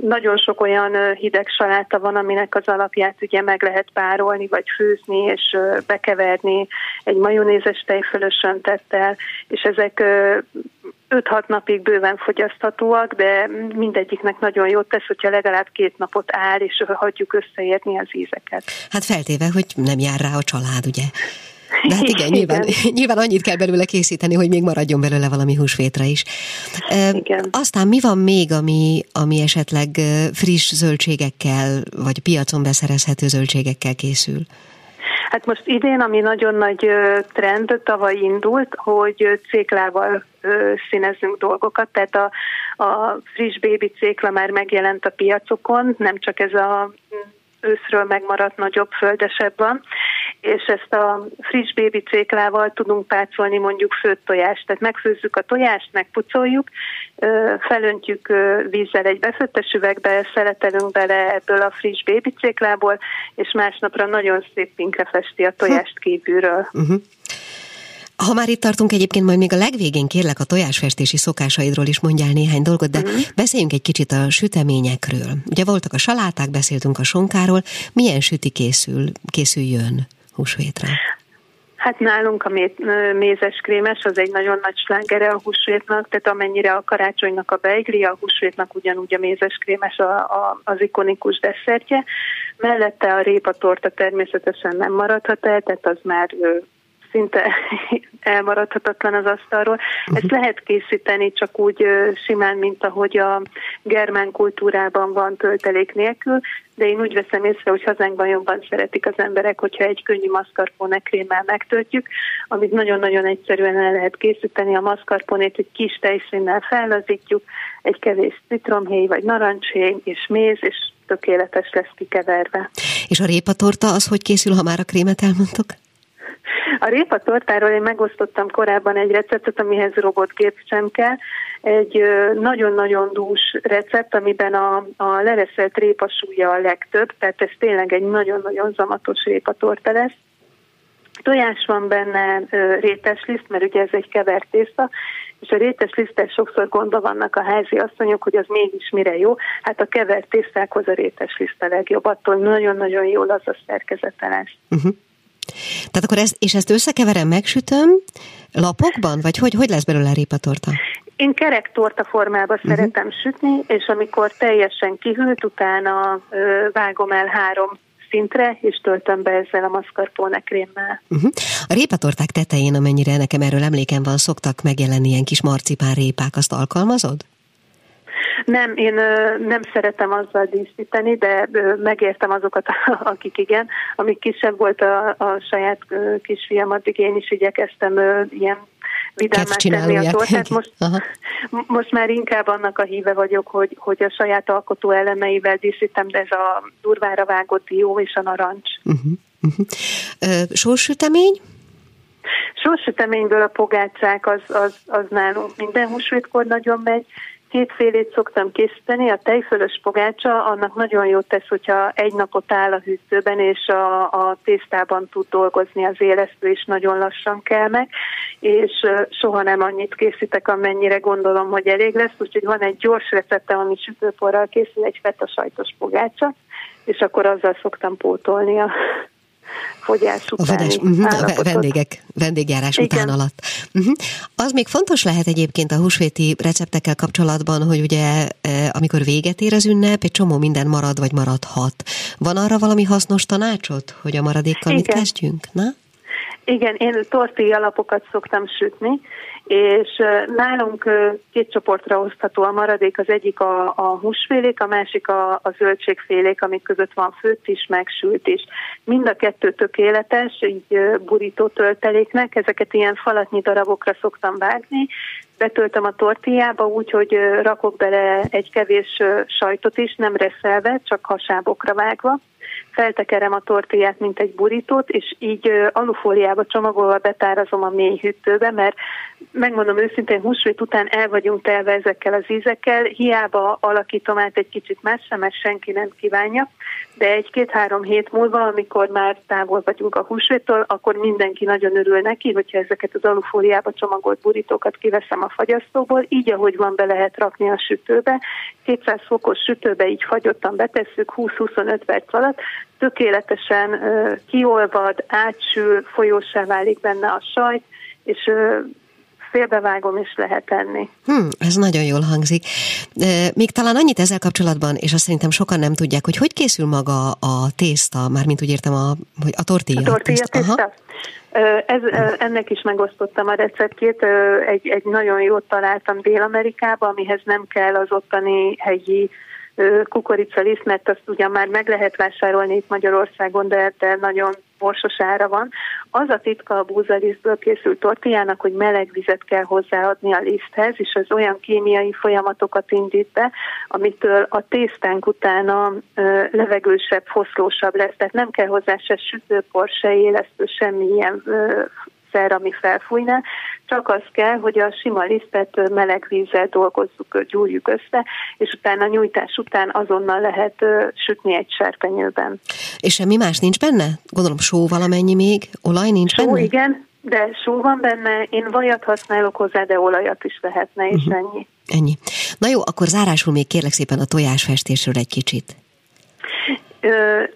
Speaker 5: nagyon sok olyan hideg saláta van, aminek az alapját ugye meg lehet párolni, vagy főzni, és bekeverni egy majonézes tejfölös öntettel, és ezek 5-6 napig bőven fogyaszthatóak, de mindegyiknek nagyon jót tesz, hogyha legalább két napot áll, és hagyjuk összeérni az ízeket.
Speaker 1: Hát feltéve, hogy nem jár rá a család, ugye? De hát igen, nyilván, igen. nyilván annyit kell belőle készíteni, hogy még maradjon belőle valami húsvétra is. Igen. Aztán mi van még, ami, ami esetleg friss zöldségekkel, vagy piacon beszerezhető zöldségekkel készül?
Speaker 5: Hát most idén, ami nagyon nagy trend, tavaly indult, hogy céklával színezünk dolgokat, tehát a, a friss baby cékla már megjelent a piacokon, nem csak ez a őszről megmaradt nagyobb földesebb van, és ezt a friss bébi céklával tudunk pácolni mondjuk főtt tojást. Tehát megfőzzük a tojást, megpucoljuk, felöntjük vízzel egy befőttes üvegbe, szeletelünk bele ebből a friss bébi céklából, és másnapra nagyon szép pinkre festi a tojást kívülről. Uh-huh.
Speaker 1: Ha már itt tartunk egyébként, majd még a legvégén kérlek a tojásfestési szokásaidról is mondjál néhány dolgot, de mm. beszéljünk egy kicsit a süteményekről. Ugye voltak a saláták, beszéltünk a sonkáról. Milyen süti készül, készüljön húsvétre?
Speaker 5: Hát nálunk a mézes krémes az egy nagyon nagy slágere a húsvétnak, tehát amennyire a karácsonynak a beigli, a húsvétnak ugyanúgy a mézes krémes a, a, az ikonikus desszertje. Mellette a répatorta természetesen nem maradhat el, tehát az már szinte elmaradhatatlan az asztalról. Ezt mhm. lehet készíteni csak úgy simán, mint ahogy a germán kultúrában van töltelék nélkül, de én úgy veszem észre, hogy hazánkban jobban szeretik az emberek, hogyha egy könnyű maszkarpone krémmel megtöltjük, amit nagyon-nagyon egyszerűen el lehet készíteni. A maszkarponét egy kis tejszínnel fellazítjuk, egy kevés citromhéj vagy narancshéj és méz, és tökéletes lesz kikeverve.
Speaker 1: És a répatorta az hogy készül, ha már a krémet elmondtok?
Speaker 5: A répa tortáról én megosztottam korábban egy receptet, amihez robotgép sem kell. Egy nagyon-nagyon dús recept, amiben a, a leveszelt répa súlya a legtöbb, tehát ez tényleg egy nagyon-nagyon zamatos répatorta lesz. Tojás van benne, rétesliszt, mert ugye ez egy kevert tészta, és a rétes lisztes sokszor gondba vannak a házi asszonyok, hogy az mégis mire jó. Hát a kevert tésztákhoz a rétes liszt a legjobb, attól nagyon-nagyon jól az a szerkezete lesz. Uh-huh.
Speaker 1: Tehát akkor ezt, és ezt összekeverem, megsütöm lapokban, vagy hogy, hogy lesz belőle a répatorta?
Speaker 5: Én kerek torta formába uh-huh. szeretem sütni, és amikor teljesen kihűlt, utána ö, vágom el három szintre, és töltöm be ezzel a mascarpone krémmel.
Speaker 1: Uh-huh. A répatorták tetején, amennyire nekem erről emlékem van, szoktak megjelenni ilyen kis marcipán répák, azt alkalmazod?
Speaker 5: Nem, én nem szeretem azzal díszíteni, de megértem azokat, akik igen. Amíg kisebb volt a, a saját kisfiam, addig én is igyekeztem ilyen vidámát tenni a tortát. Most, most már inkább annak a híve vagyok, hogy, hogy a saját alkotó elemeivel díszítem, de ez a durvára vágott dió és a narancs. Uh-huh,
Speaker 1: uh-huh. Uh, Sorsütemény?
Speaker 5: Sorsüteményből a pogácsák az, az, az nálunk minden húsvétkor nagyon megy, kétfélét szoktam készíteni, a tejfölös pogácsa, annak nagyon jót tesz, hogyha egy napot áll a hűtőben, és a, a tésztában tud dolgozni az élesztő, és nagyon lassan kell meg, és soha nem annyit készítek, amennyire gondolom, hogy elég lesz, úgyhogy van egy gyors receptem, ami sütőporral készül, egy feta sajtos pogácsa, és akkor azzal szoktam pótolni a fogyás után. A
Speaker 1: uh-huh, a vendégek, vendégjárás Igen. után alatt. Uh-huh. Az még fontos lehet egyébként a húsvéti receptekkel kapcsolatban, hogy ugye e, amikor véget ér az ünnep, egy csomó minden marad vagy maradhat. Van arra valami hasznos tanácsot, hogy a maradékkal Igen. mit kezdjünk? Na?
Speaker 5: Igen, én tortilla alapokat szoktam sütni, és nálunk két csoportra osztható a maradék, az egyik a, a húsfélék, a másik a, a zöldségfélék, amik között van főtt is, megsült is. Mind a kettő tökéletes, így burító tölteléknek, ezeket ilyen falatnyi darabokra szoktam vágni, betöltöm a tortillába úgy, hogy rakok bele egy kevés sajtot is, nem reszelve, csak hasábokra vágva feltekerem a tortillát, mint egy burítót, és így alufóliába csomagolva betárazom a mély hűtőbe, mert megmondom őszintén, húsvét után el vagyunk telve ezekkel az ízekkel, hiába alakítom át egy kicsit messze, mert senki nem kívánja, de egy-két-három hét múlva, amikor már távol vagyunk a húsvéttől, akkor mindenki nagyon örül neki, hogyha ezeket az alufóliába csomagolt burítókat kiveszem a fagyasztóból, így ahogy van be lehet rakni a sütőbe, 200 fokos sütőbe így fagyottan betesszük 20-25 perc alatt, tökéletesen kiolvad, átsül, folyósá válik benne a sajt, és félbevágom is lehet enni.
Speaker 1: Hmm, ez nagyon jól hangzik. Még talán annyit ezzel kapcsolatban, és azt szerintem sokan nem tudják, hogy hogy készül maga a tészta, mármint úgy értem, a, hogy a tortilla, a
Speaker 5: tortilla tészta. tészta. Ez, ennek is megosztottam a receptjét, egy, egy nagyon jót találtam Dél-Amerikába, amihez nem kell az ottani helyi kukoricaliszt, mert azt ugyan már meg lehet vásárolni itt Magyarországon, de, de nagyon borsos ára van. Az a titka a búzalisztből készült tortillának, hogy meleg vizet kell hozzáadni a liszthez, és az olyan kémiai folyamatokat indít be, amitől a tésztánk utána levegősebb, foszlósabb lesz. Tehát nem kell hozzá se sütőpor, se élesztő, semmilyen ö, szer, ami felfújna, csak az kell, hogy a sima lisztet meleg vízzel dolgozzuk, gyúrjuk össze, és utána nyújtás után azonnal lehet sütni egy serpenyőben.
Speaker 1: És semmi más nincs benne? Gondolom só valamennyi még, olaj nincs
Speaker 5: só,
Speaker 1: benne?
Speaker 5: igen, de só van benne, én vajat használok hozzá, de olajat is lehetne, és uh-huh. ennyi.
Speaker 1: Ennyi. Na jó, akkor zárásul még kérlek szépen a tojásfestésről egy kicsit.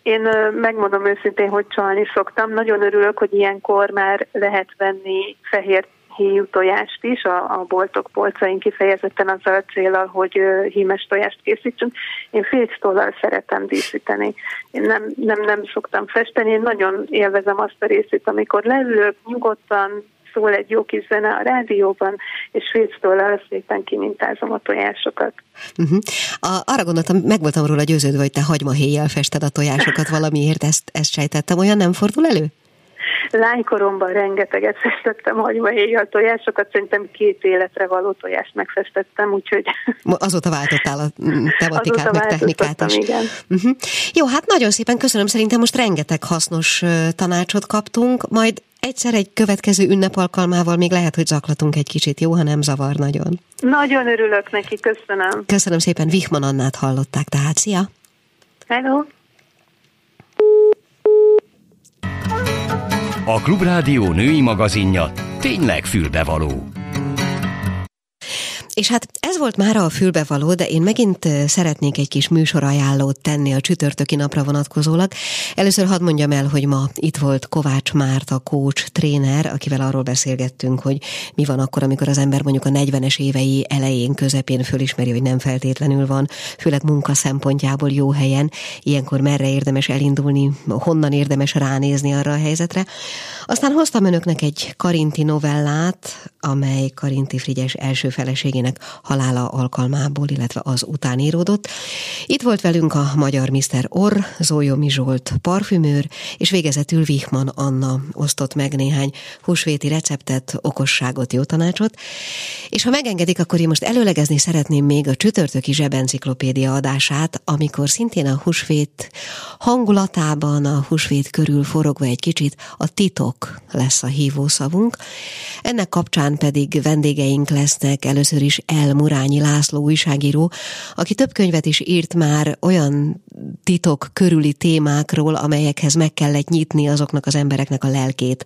Speaker 5: Én megmondom őszintén, hogy csalni szoktam. Nagyon örülök, hogy ilyenkor már lehet venni fehér híjú tojást is, a, a boltok polcain kifejezetten azzal a célral, hogy hímes tojást készítsünk. Én félctollal szeretem díszíteni. Én nem, nem, nem szoktam festeni, én nagyon élvezem azt a részét, amikor leülök nyugodtan, szól egy jó kis zene a rádióban, és féctől szépen kimintázom a tojásokat.
Speaker 1: Uh-huh. A, arra gondoltam, meg voltam róla győződve, hogy te hagymahéjjel fested a tojásokat valamiért, ezt, ezt sejtettem. Olyan nem fordul elő?
Speaker 5: Lánykoromban rengeteget festettem hagymahéjjal tojásokat, szerintem két életre való tojást megfestettem, úgyhogy...
Speaker 1: Azóta váltottál a tematikát, meg technikát is.
Speaker 5: Igen.
Speaker 1: Uh-huh. Jó, hát nagyon szépen köszönöm, szerintem most rengeteg hasznos tanácsot kaptunk, majd egyszer egy következő ünnep alkalmával még lehet, hogy zaklatunk egy kicsit, jó, ha nem zavar nagyon.
Speaker 5: Nagyon örülök neki, köszönöm.
Speaker 1: Köszönöm szépen, Vihman Annát hallották, tehát szia!
Speaker 5: Hello!
Speaker 2: A Klubrádió női magazinja tényleg fülbevaló.
Speaker 1: És hát ez volt már a fülbevaló, de én megint szeretnék egy kis műsorajánlót tenni a csütörtöki napra vonatkozólag. Először hadd mondjam el, hogy ma itt volt Kovács Márta, coach, tréner, akivel arról beszélgettünk, hogy mi van akkor, amikor az ember mondjuk a 40-es évei elején, közepén fölismeri, hogy nem feltétlenül van, főleg munka szempontjából jó helyen, ilyenkor merre érdemes elindulni, honnan érdemes ránézni arra a helyzetre. Aztán hoztam önöknek egy Karinti novellát, amely Karinti Frigyes első feleségének feleségének halála alkalmából, illetve az után íródott. Itt volt velünk a magyar Mr. Orr, Zójomi Zsolt parfümőr, és végezetül Vihman Anna osztott meg néhány húsvéti receptet, okosságot, jó tanácsot. És ha megengedik, akkor én most előlegezni szeretném még a csütörtöki zsebenciklopédia adását, amikor szintén a húsvét hangulatában, a húsvét körül forogva egy kicsit a titok lesz a hívószavunk. Ennek kapcsán pedig vendégeink lesznek először is El Iványi László újságíró, aki több könyvet is írt már olyan titok körüli témákról, amelyekhez meg kellett nyitni azoknak az embereknek a lelkét,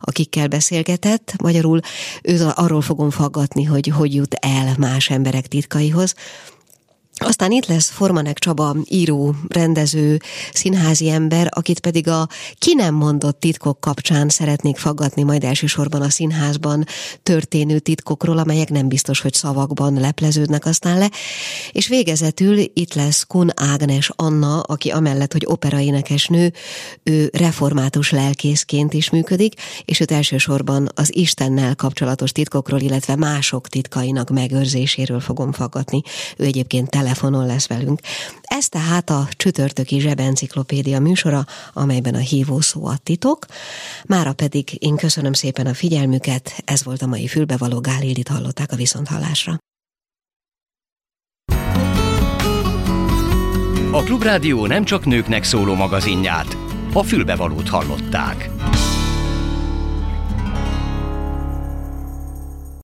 Speaker 1: akikkel beszélgetett. Magyarul őt arról fogom faggatni, hogy hogy jut el más emberek titkaihoz. Aztán itt lesz Formanek Csaba, író, rendező, színházi ember, akit pedig a ki nem mondott titkok kapcsán szeretnék faggatni majd elsősorban a színházban történő titkokról, amelyek nem biztos, hogy szavakban lepleződnek aztán le. És végezetül itt lesz Kun Ágnes Anna, aki amellett, hogy operaénekes nő, ő református lelkészként is működik, és őt elsősorban az Istennel kapcsolatos titkokról, illetve mások titkainak megőrzéséről fogom faggatni. Ő egyébként telefonon lesz velünk. Ez tehát a csütörtöki zsebenciklopédia műsora, amelyben a hívó szó a titok. Mára pedig én köszönöm szépen a figyelmüket, ez volt a mai fülbevaló Gálildit hallották a viszonthallásra.
Speaker 2: A Klubrádió nem csak nőknek szóló magazinját, a fülbevalót hallották.